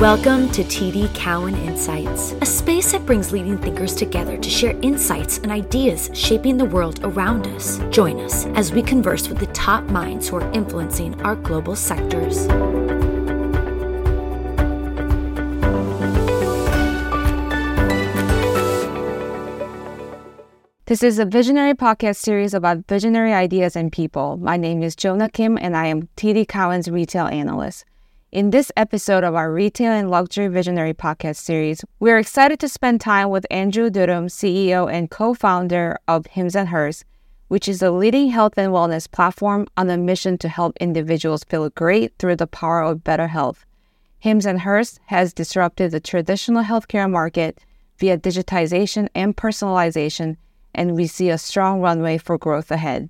Welcome to TD Cowen Insights, a space that brings leading thinkers together to share insights and ideas shaping the world around us. Join us as we converse with the top minds who are influencing our global sectors. This is a visionary podcast series about visionary ideas and people. My name is Jonna Kim, and I am TD Cowen's retail analyst. In this episode of our Retail and Luxury Visionary podcast series, we're excited to spend time with Andrew Dudum, CEO and co founder of Hims and Hers, which is a leading health and wellness platform on a mission to help individuals feel great through the power of better health. Hims and Hers has disrupted the traditional healthcare market via digitization and personalization, and we see a strong runway for growth ahead.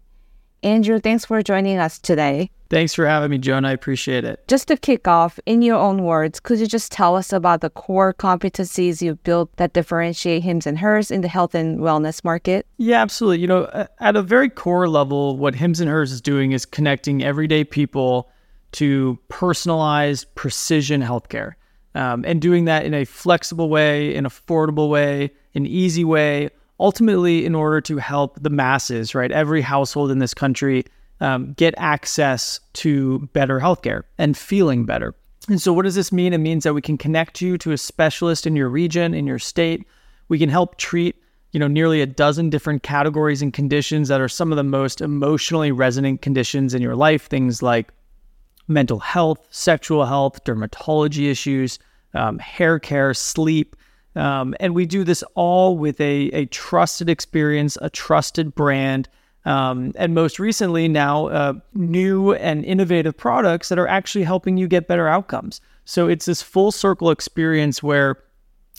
Andrew, thanks for joining us today. Thanks for having me, Joan. I appreciate it. Just to kick off, in your own words, could you just tell us about the core competencies you've built that differentiate Hims and Hers in the health and wellness market? Yeah, absolutely. You know, at a very core level, what Hims and Hers is doing is connecting everyday people to personalized precision healthcare. Um, and doing that in a flexible way, an affordable way, an easy way, ultimately in order to help the masses, right? Every household in this country um, get access to better healthcare and feeling better. And so, what does this mean? It means that we can connect you to a specialist in your region, in your state. We can help treat, you know, nearly a dozen different categories and conditions that are some of the most emotionally resonant conditions in your life. Things like mental health, sexual health, dermatology issues, um, hair care, sleep. Um, and we do this all with a, a trusted experience, a trusted brand, um, and most recently now uh, new and innovative products that are actually helping you get better outcomes. So it's this full circle experience where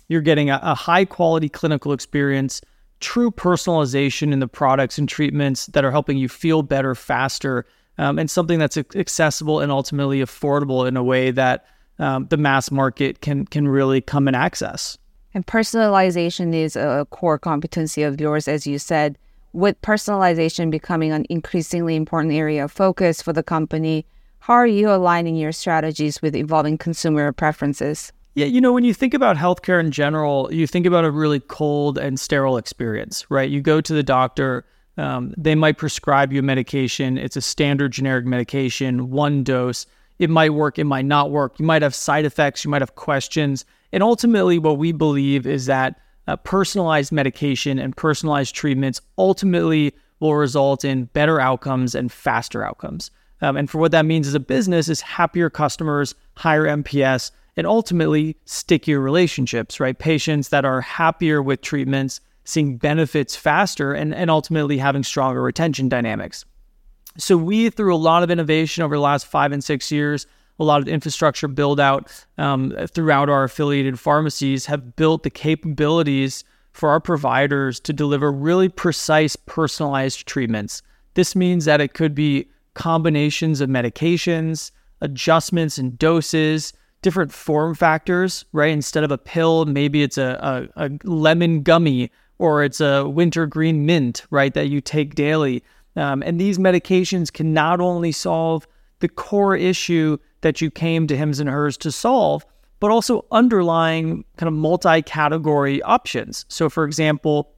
you're getting a, a high quality clinical experience, true personalization in the products and treatments that are helping you feel better faster, um, and something that's accessible and ultimately affordable in a way that um, the mass market can can really come and access. And personalization is a core competency of yours, as you said with personalization becoming an increasingly important area of focus for the company, how are you aligning your strategies with evolving consumer preferences? Yeah, you know, when you think about healthcare in general, you think about a really cold and sterile experience, right? You go to the doctor, um, they might prescribe you a medication. It's a standard generic medication, one dose. It might work, it might not work. You might have side effects, you might have questions. And ultimately, what we believe is that uh, personalized medication and personalized treatments ultimately will result in better outcomes and faster outcomes. Um, and for what that means as a business is happier customers, higher NPS, and ultimately stickier relationships, right? Patients that are happier with treatments, seeing benefits faster, and, and ultimately having stronger retention dynamics. So, we, through a lot of innovation over the last five and six years, a lot of infrastructure build out um, throughout our affiliated pharmacies have built the capabilities for our providers to deliver really precise, personalized treatments. This means that it could be combinations of medications, adjustments in doses, different form factors, right? Instead of a pill, maybe it's a, a, a lemon gummy or it's a wintergreen mint, right, that you take daily. Um, and these medications can not only solve the core issue that you came to Hims and Hers to solve, but also underlying kind of multi category options. So, for example,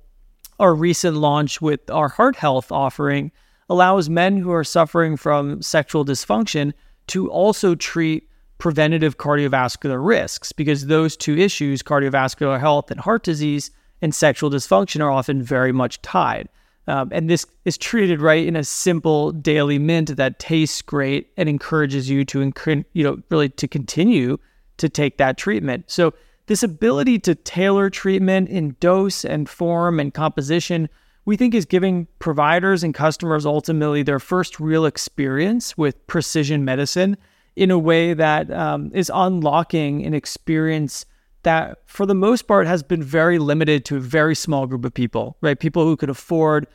our recent launch with our heart health offering allows men who are suffering from sexual dysfunction to also treat preventative cardiovascular risks because those two issues, cardiovascular health and heart disease and sexual dysfunction, are often very much tied. Um, and this is treated right in a simple daily mint that tastes great and encourages you to, you know, really to continue to take that treatment. So this ability to tailor treatment in dose and form and composition, we think is giving providers and customers ultimately their first real experience with precision medicine in a way that um, is unlocking an experience that for the most part has been very limited to a very small group of people, right? People who could afford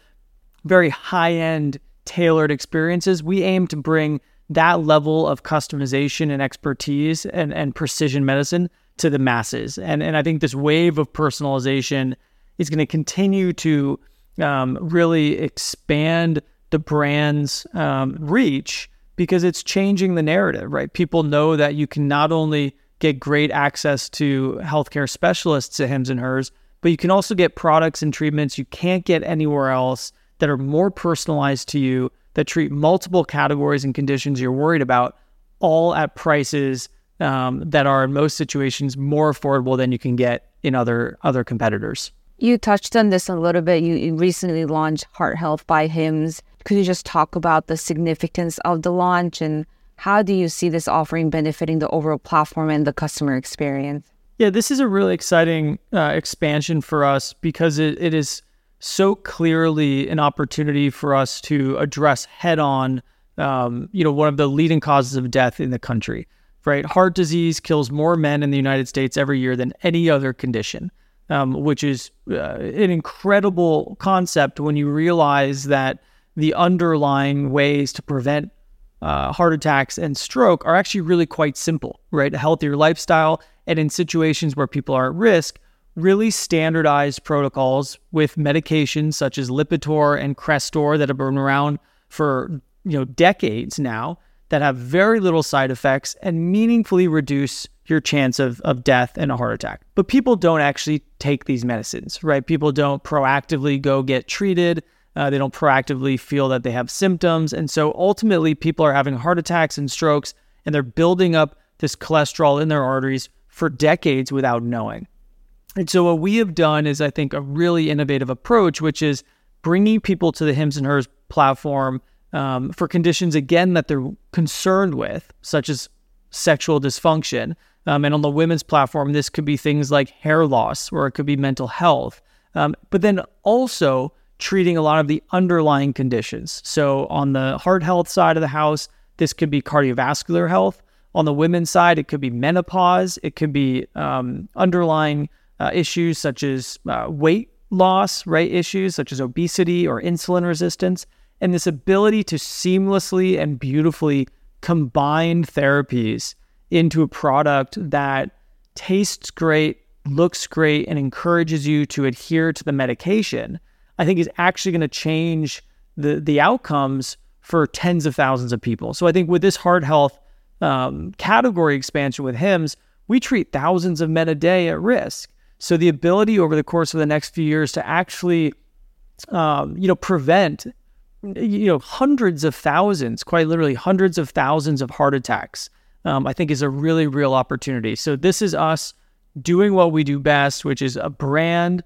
very high end tailored experiences. We aim to bring that level of customization and expertise and, and precision medicine to the masses. And, and I think this wave of personalization is going to continue to um, really expand the brand's um, reach because it's changing the narrative, right? People know that you can not only get great access to healthcare specialists at Hims and Hers, but you can also get products and treatments you can't get anywhere else that are more personalized to you, that treat multiple categories and conditions you're worried about, all at prices um, that are in most situations more affordable than you can get in other other competitors. You touched on this a little bit. You, you recently launched Heart Health by Hims. Could you just talk about the significance of the launch and how do you see this offering benefiting the overall platform and the customer experience? Yeah, this is a really exciting uh, expansion for us because it, it is so clearly an opportunity for us to address head on, um, you know, one of the leading causes of death in the country. Right, heart disease kills more men in the United States every year than any other condition, um, which is uh, an incredible concept when you realize that the underlying ways to prevent uh, heart attacks and stroke are actually really quite simple, right? A healthier lifestyle, and in situations where people are at risk, really standardized protocols with medications such as Lipitor and Crestor that have been around for you know decades now that have very little side effects and meaningfully reduce your chance of, of death and a heart attack. But people don't actually take these medicines, right? People don't proactively go get treated. Uh, they don't proactively feel that they have symptoms. And so ultimately, people are having heart attacks and strokes, and they're building up this cholesterol in their arteries for decades without knowing. And so, what we have done is, I think, a really innovative approach, which is bringing people to the Hims and Hers platform um, for conditions, again, that they're concerned with, such as sexual dysfunction. Um, and on the women's platform, this could be things like hair loss, or it could be mental health. Um, but then also, treating a lot of the underlying conditions. So, on the heart health side of the house, this could be cardiovascular health. On the women's side, it could be menopause. It could be um, underlying uh, issues such as uh, weight loss, right? Issues such as obesity or insulin resistance. And this ability to seamlessly and beautifully combine therapies into a product that tastes great, looks great, and encourages you to adhere to the medication I think is actually going to change the the outcomes for tens of thousands of people. So I think with this heart health um, category expansion with Hims, we treat thousands of men a day at risk. So the ability over the course of the next few years to actually, um, you know, prevent, you know, hundreds of thousands, quite literally hundreds of thousands of heart attacks, um, I think is a really real opportunity. So this is us doing what we do best, which is a brand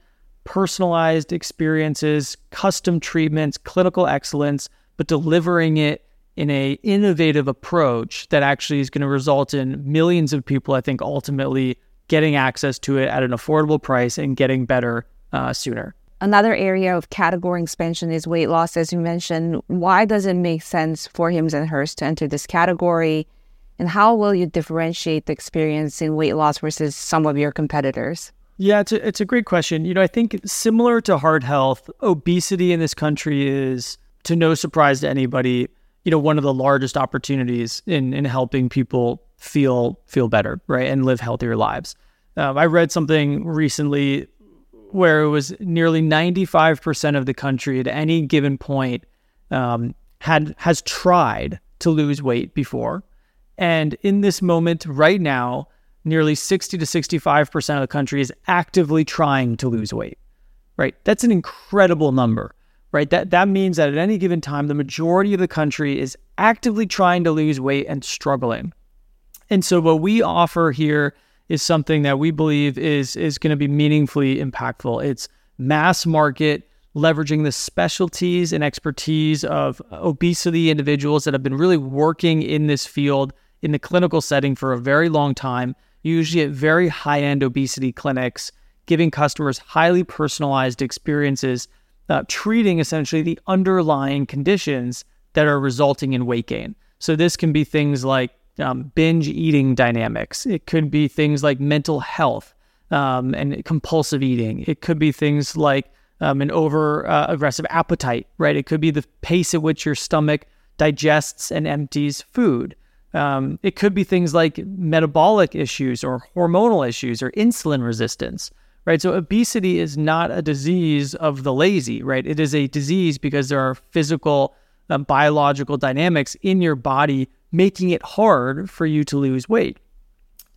personalized experiences, custom treatments, clinical excellence, but delivering it in a innovative approach that actually is going to result in millions of people, I think, ultimately getting access to it at an affordable price and getting better uh, sooner. Another area of category expansion is weight loss, as you mentioned. Why does it make sense for Hims and Hers to enter this category? And how will you differentiate the experience in weight loss versus some of your competitors? Yeah, it's a, it's a great question. You know, I think similar to heart health, obesity in this country is, to no surprise to anybody, you know, one of the largest opportunities in in helping people feel feel better, right, and live healthier lives. Um, I read something recently where it was nearly 95% of the country at any given point um, had has tried to lose weight before, and in this moment right now nearly 60 to 65% of the country is actively trying to lose weight, right? That's an incredible number, right? That, that means that at any given time, the majority of the country is actively trying to lose weight and struggling. And so what we offer here is something that we believe is, is going to be meaningfully impactful. It's mass market, leveraging the specialties and expertise of obesity individuals that have been really working in this field in the clinical setting for a very long time usually at very high end obesity clinics, giving customers highly personalized experiences, uh, treating essentially the underlying conditions that are resulting in weight gain. So, this can be things like um, binge eating dynamics, it could be things like mental health um, and compulsive eating, it could be things like um, an over uh, aggressive appetite, right? It could be the pace at which your stomach digests and empties food. Um, it could be things like metabolic issues or hormonal issues or insulin resistance, right? So obesity is not a disease of the lazy, right? It is a disease because there are physical, uh, biological dynamics in your body making it hard for you to lose weight.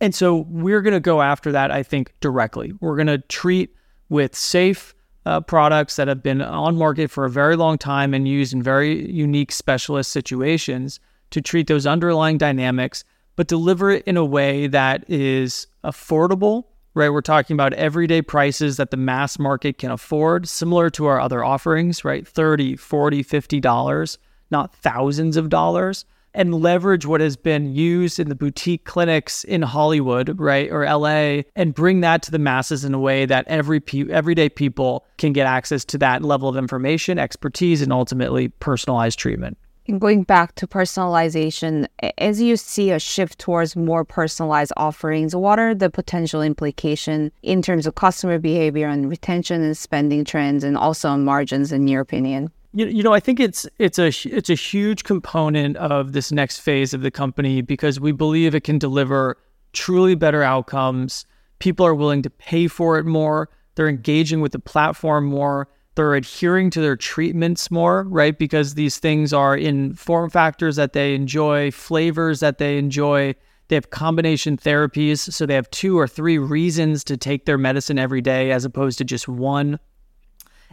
And so we're going to go after that, I think, directly. We're going to treat with safe uh, products that have been on market for a very long time and used in very unique specialist situations to treat those underlying dynamics, but deliver it in a way that is affordable, right? We're talking about everyday prices that the mass market can afford, similar to our other offerings, right? 30, 40, 50 dollars, not thousands of dollars and leverage what has been used in the boutique clinics in Hollywood, right, or LA, and bring that to the masses in a way that every pe- everyday people can get access to that level of information, expertise, and ultimately personalized treatment. Going back to personalization, as you see a shift towards more personalized offerings, what are the potential implications in terms of customer behavior and retention and spending trends, and also on margins, in your opinion? You, you know, I think it's it's a it's a huge component of this next phase of the company because we believe it can deliver truly better outcomes. People are willing to pay for it more. They're engaging with the platform more. They're adhering to their treatments more, right? Because these things are in form factors that they enjoy, flavors that they enjoy. They have combination therapies, so they have two or three reasons to take their medicine every day as opposed to just one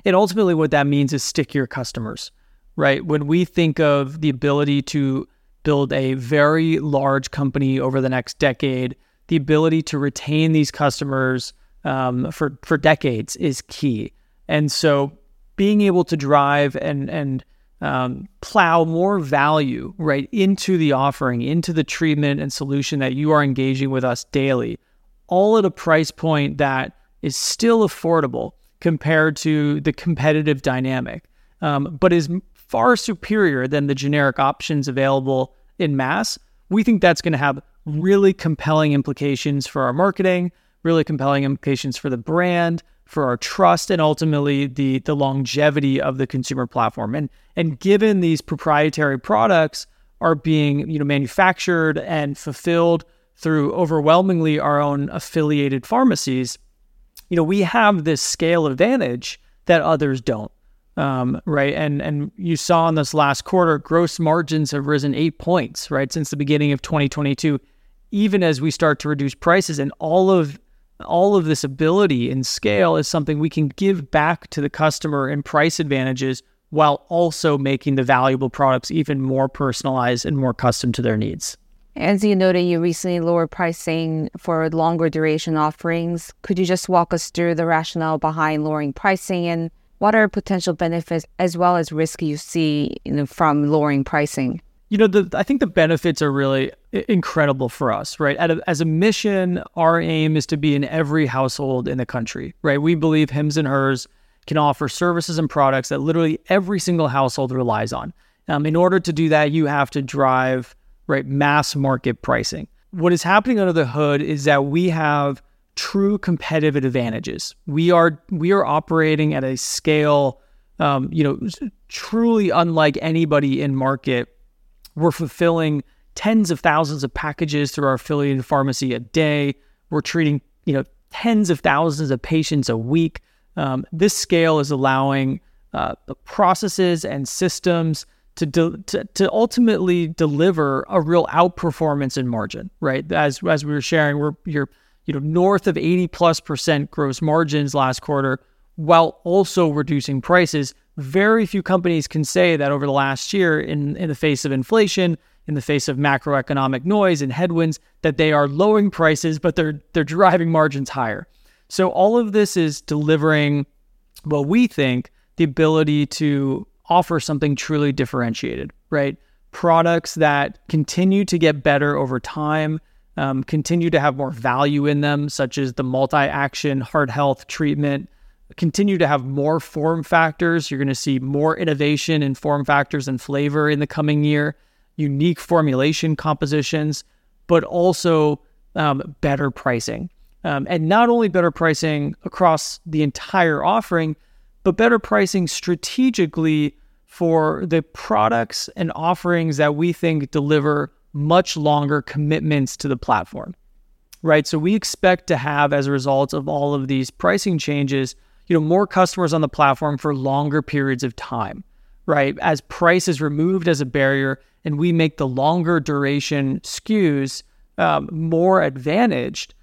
and ultimately, what that means is stickier customers, right? When we think of the ability to build a very large company over the next decade, the ability to retain these customers um, for for decades is key. And so, being able to drive and and um, plow more value right into the offering, into the treatment and solution that you are engaging with us daily, all at a price point that is still affordable compared to the competitive dynamic, um, but is far superior than the generic options available in mass. We think that's going to have really compelling implications for our marketing, really compelling implications for the brand, for our trust, and ultimately the the longevity of the consumer platform. And and given these proprietary products are being you know manufactured and fulfilled through overwhelmingly our own affiliated pharmacies, you know, we have this scale advantage that others don't. Um, right. And and you saw in this last quarter, gross margins have risen eight points, right, since the beginning of 2022, even as we start to reduce prices. And all of all of this ability and scale is something we can give back to the customer in price advantages while also making the valuable products even more personalized and more custom to their needs. As you noted, you recently lowered pricing for longer duration offerings. Could you just walk us through the rationale behind lowering pricing and what are potential benefits as well as risk you see you know, from lowering pricing? You know, the, I think the benefits are really incredible for us, right? A, as a mission, our aim is to be in every household in the country, right? We believe Hims and Hers can offer services and products that literally every single household relies on. Um, in order to do that, you have to drive right? Mass market pricing. What is happening under the hood is that we have true competitive advantages. We are we are operating at a scale, um, you know, truly unlike anybody in market. We're fulfilling tens of thousands of packages through our affiliated pharmacy a day. We're treating you know tens of thousands of patients a week. Um, this scale is allowing uh, the processes and systems to, de- to to ultimately deliver a real outperformance in margin, right? As as we were sharing, we're you're you know north of 80 plus percent gross margins last quarter while also reducing prices. Very few companies can say that over the last year in in the face of inflation, in the face of macroeconomic noise and headwinds that they are lowering prices but they're they're driving margins higher. So all of this is delivering what we think the ability to offer something truly differentiated, right? Products that continue to get better over time, um, continue to have more value in them, such as the multi action heart health treatment, continue to have more form factors. You're going to see more innovation in form factors and flavor in the coming year, unique formulation compositions, but also um, better pricing. Um, and not only better pricing across the entire offering, but better pricing strategically for the products and offerings that we think deliver much longer commitments to the platform. Right? So we expect to have as a result of all of these pricing changes, you know, more customers on the platform for longer periods of time. Right? As price is removed as a barrier and we make the longer duration SKUs um, more advantaged,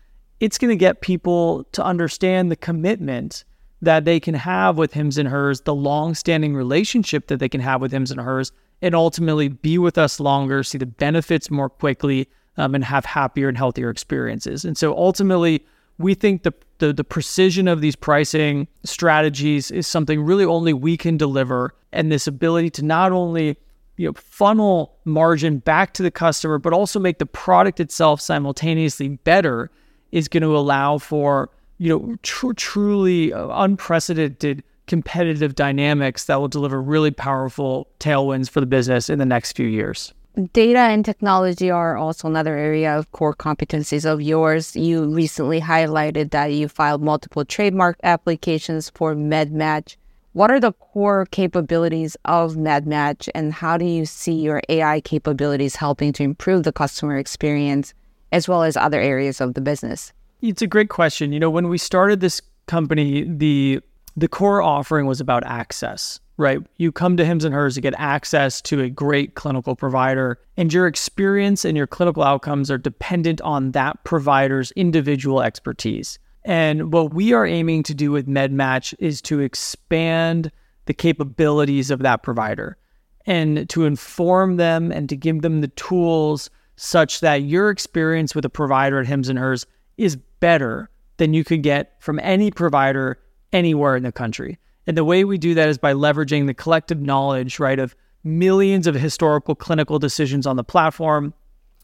it's going to get people to understand the commitment that they can have with Hims and Hers, the long-standing relationship that they can have with Hims and Hers, and ultimately be with us longer, see the benefits more quickly, um, and have happier and healthier experiences. And so ultimately, we think the, the, the precision of these pricing strategies is something really only we can deliver, and this ability to not only you know funnel margin back to the customer, but also make the product itself simultaneously better is going to allow for you know tr- truly uh, unprecedented competitive dynamics that will deliver really powerful tailwinds for the business in the next few years. Data and technology are also another area of core competencies of yours. You recently highlighted that you filed multiple trademark applications for MedMatch. What are the core capabilities of MedMatch, and how do you see your AI capabilities helping to improve the customer experience as well as other areas of the business? It's a great question. You know, when we started this company, the the core offering was about access right? You come to Hims and Hers to get access to a great clinical provider, and your experience and your clinical outcomes are dependent on that provider's individual expertise. And what we are aiming to do with MedMatch is to expand the capabilities of that provider and to inform them and to give them the tools such that your experience with a provider at Hims and Hers is better than you could get from any provider anywhere in the country. And the way we do that is by leveraging the collective knowledge, right, of millions of historical clinical decisions on the platform,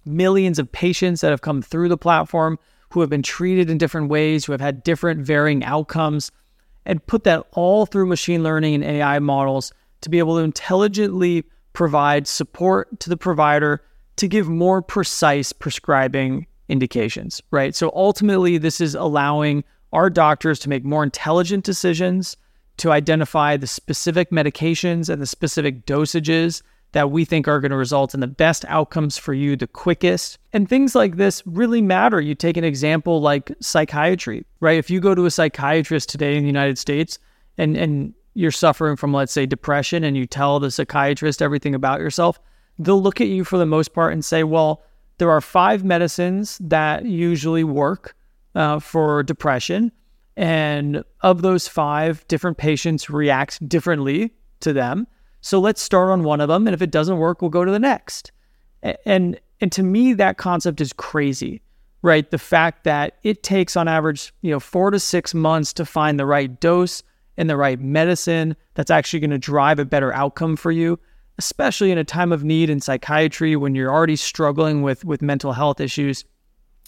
millions of patients that have come through the platform who have been treated in different ways, who have had different varying outcomes, and put that all through machine learning and AI models to be able to intelligently provide support to the provider to give more precise prescribing indications, right? So ultimately, this is allowing our doctors to make more intelligent decisions to identify the specific medications and the specific dosages that we think are going to result in the best outcomes for you the quickest. And things like this really matter. You take an example like psychiatry, right? If you go to a psychiatrist today in the United States and, and you're suffering from, let's say, depression, and you tell the psychiatrist everything about yourself, they'll look at you for the most part and say, well, there are five medicines that usually work uh, for depression. And of those five, different patients react differently to them. So let's start on one of them. And if it doesn't work, we'll go to the next. And, and to me, that concept is crazy, right? The fact that it takes on average, you know, four to six months to find the right dose and the right medicine that's actually going to drive a better outcome for you, especially in a time of need in psychiatry when you're already struggling with, with mental health issues.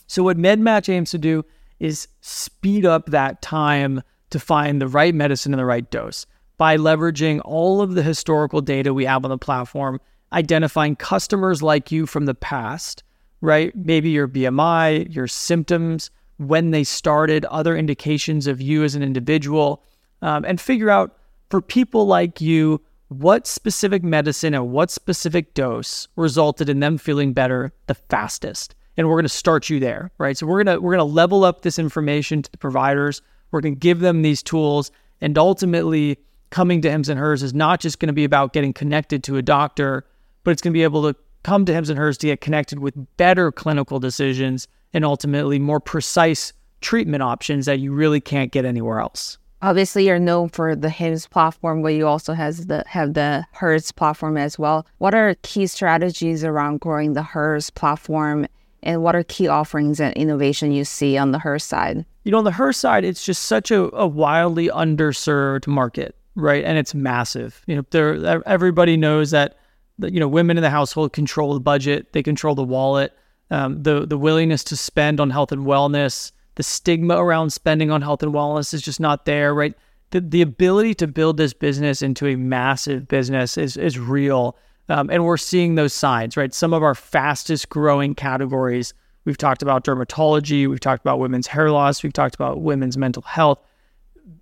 So what MedMatch aims to do is speed up that time to find the right medicine and the right dose by leveraging all of the historical data we have on the platform, identifying customers like you from the past, right? Maybe your BMI, your symptoms, when they started, other indications of you as an individual, um, and figure out for people like you what specific medicine and what specific dose resulted in them feeling better the fastest and we're going to start you there, right? So we're going to we're going to level up this information to the providers. We're going to give them these tools and ultimately coming to Hims and Hers is not just going to be about getting connected to a doctor, but it's going to be able to come to Hims and Hers to get connected with better clinical decisions and ultimately more precise treatment options that you really can't get anywhere else. Obviously, you're known for the Hims platform, but you also has the have the Hers platform as well. What are key strategies around growing the Hers platform and what are key offerings and innovation you see on the her side? You know, on the her side, it's just such a, a wildly underserved market, right? And it's massive. You know, there everybody knows that you know women in the household control the budget, they control the wallet, um, the the willingness to spend on health and wellness, the stigma around spending on health and wellness is just not there, right? The the ability to build this business into a massive business is is real. Um, and we're seeing those signs, right? Some of our fastest growing categories, we've talked about dermatology, we've talked about women's hair loss, we've talked about women's mental health.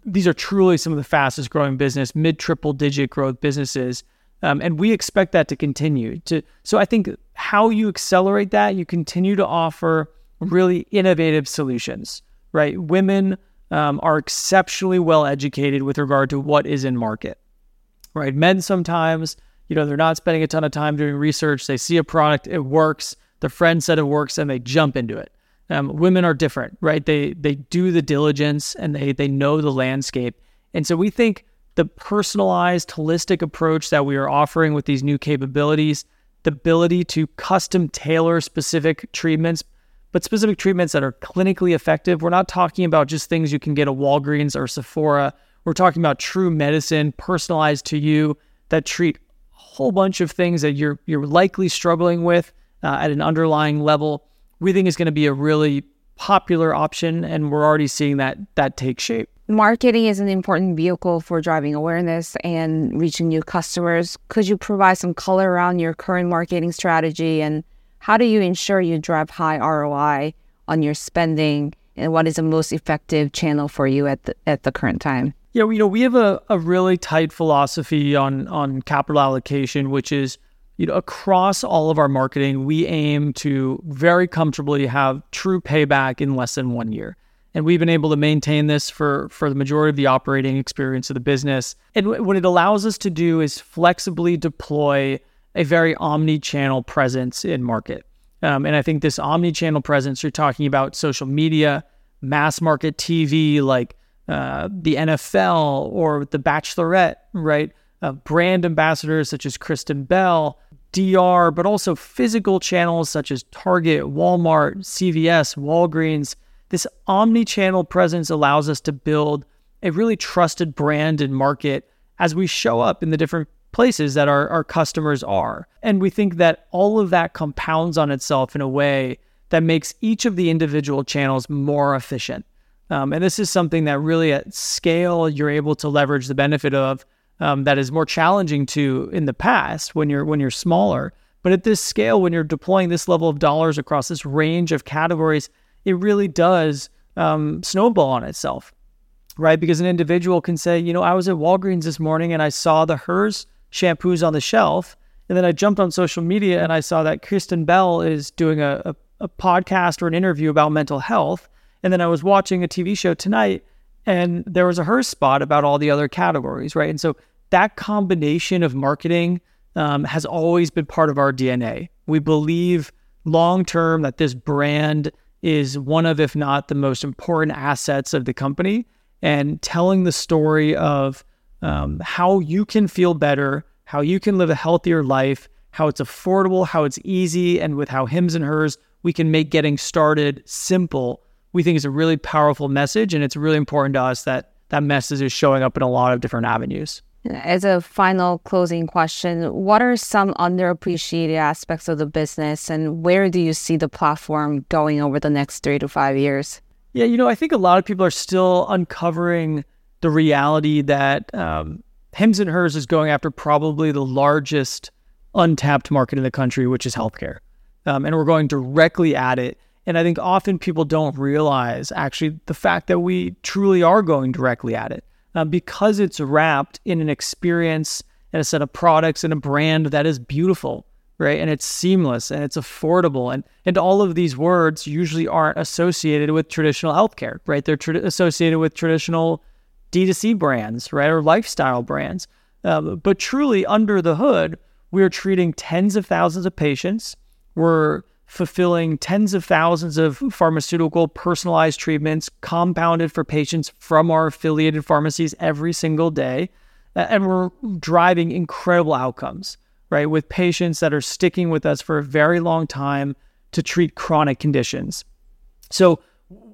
These are truly some of the fastest growing business, mid triple digit growth businesses. Um, and we expect that to continue to so i think how you accelerate that you continue to offer really innovative solutions right women um, are exceptionally well educated with regard to what is in market right men sometimes you know, they're not spending a ton of time doing research. They see a product, it works. the friend said it works and they jump into it. Um, women are different, right? They they do the diligence and they they know the landscape. And so we think the personalized, holistic approach that we are offering with these new capabilities, the ability to custom tailor specific treatments, but specific treatments that are clinically effective. We're not talking about just things you can get at Walgreens or Sephora. We're talking about true medicine personalized to you that treat whole bunch of things that you're you're likely struggling with uh, at an underlying level. We think is going to be a really popular option, and we're already seeing that that take shape. Marketing is an important vehicle for driving awareness and reaching new customers. Could you provide some color around your current marketing strategy and how do you ensure you drive high ROI on your spending and what is the most effective channel for you at the, at the current time? Yeah, you know, we have a, a really tight philosophy on on capital allocation, which is, you know, across all of our marketing, we aim to very comfortably have true payback in less than one year and we've been able to maintain this for for the majority of the operating experience of the business. And what it allows us to do is flexibly deploy a very omni-channel presence in market. Um, and I think this omni-channel presence, you're talking about social media, mass market TV, like uh, the NFL or the Bachelorette, right? Uh, brand ambassadors such as Kristen Bell, DR, but also physical channels such as Target, Walmart, CVS, Walgreens this omni channel presence allows us to build a really trusted brand and market as we show up in the different places that our, our customers are. And we think that all of that compounds on itself in a way that makes each of the individual channels more efficient. Um, and this is something that really at scale you're able to leverage the benefit of um, that is more challenging to in the past when you're when you're smaller. But at this scale, when you're deploying this level of dollars across this range of categories, it really does um, snowball on itself, right? Because an individual can say, you know, I was at Walgreens this morning and I saw the Hers shampoos on the shelf. And then I jumped on social media and I saw that Kristen Bell is doing a, a, a podcast or an interview about mental health. And then I was watching a TV show tonight and there was a Hers spot about all the other categories, right? And so that combination of marketing um, has always been part of our DNA. We believe long term that this brand is one of, if not the most important assets of the company. And telling the story of um, how you can feel better, how you can live a healthier life, how it's affordable, how it's easy, and with how Hims and Hers we can make getting started simple. We think is a really powerful message, and it's really important to us that that message is showing up in a lot of different avenues. As a final closing question, what are some underappreciated aspects of the business and where do you see the platform going over the next three to five years? Yeah, you know, I think a lot of people are still uncovering the reality that um, Hims and Hers is going after probably the largest untapped market in the country, which is healthcare. Um, and we're going directly at it. And I think often people don't realize actually the fact that we truly are going directly at it uh, because it's wrapped in an experience and a set of products and a brand that is beautiful, right? And it's seamless and it's affordable. And, and all of these words usually aren't associated with traditional healthcare, right? They're tra- associated with traditional D2C brands, right? Or lifestyle brands. Um, but truly, under the hood, we're treating tens of thousands of patients. We're fulfilling tens of thousands of pharmaceutical personalized treatments compounded for patients from our affiliated pharmacies every single day. And we're driving incredible outcomes, right? With patients that are sticking with us for a very long time to treat chronic conditions. So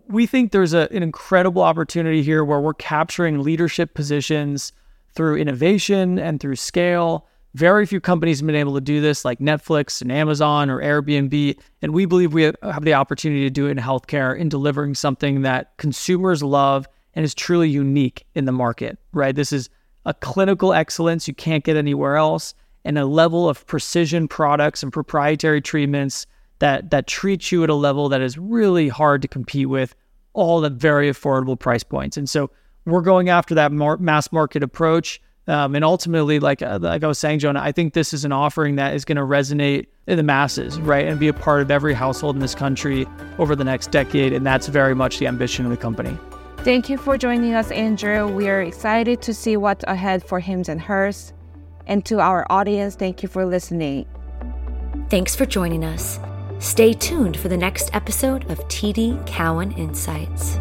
we think there's a, an incredible opportunity here where we're capturing leadership positions through innovation and through scale very few companies have been able to do this, like Netflix and Amazon or Airbnb. And we believe we have the opportunity to do it in healthcare in delivering something that consumers love and is truly unique in the market, right? This is a clinical excellence you can't get anywhere else and a level of precision products and proprietary treatments that that treat you at a level that is really hard to compete with all at very affordable price points. And so we're going after that mass market approach um, and ultimately, like uh, like I was saying, Jonna, I think this is an offering that is going to resonate in the masses, right, and be a part of every household in this country over the next decade. And that's very much the ambition of the company. Thank you for joining us, Andrew. We are excited to see what's ahead for Hims and Hers. And to our audience, thank you for listening. Thanks for joining us. Stay tuned for the next episode of TD Cowen Insights.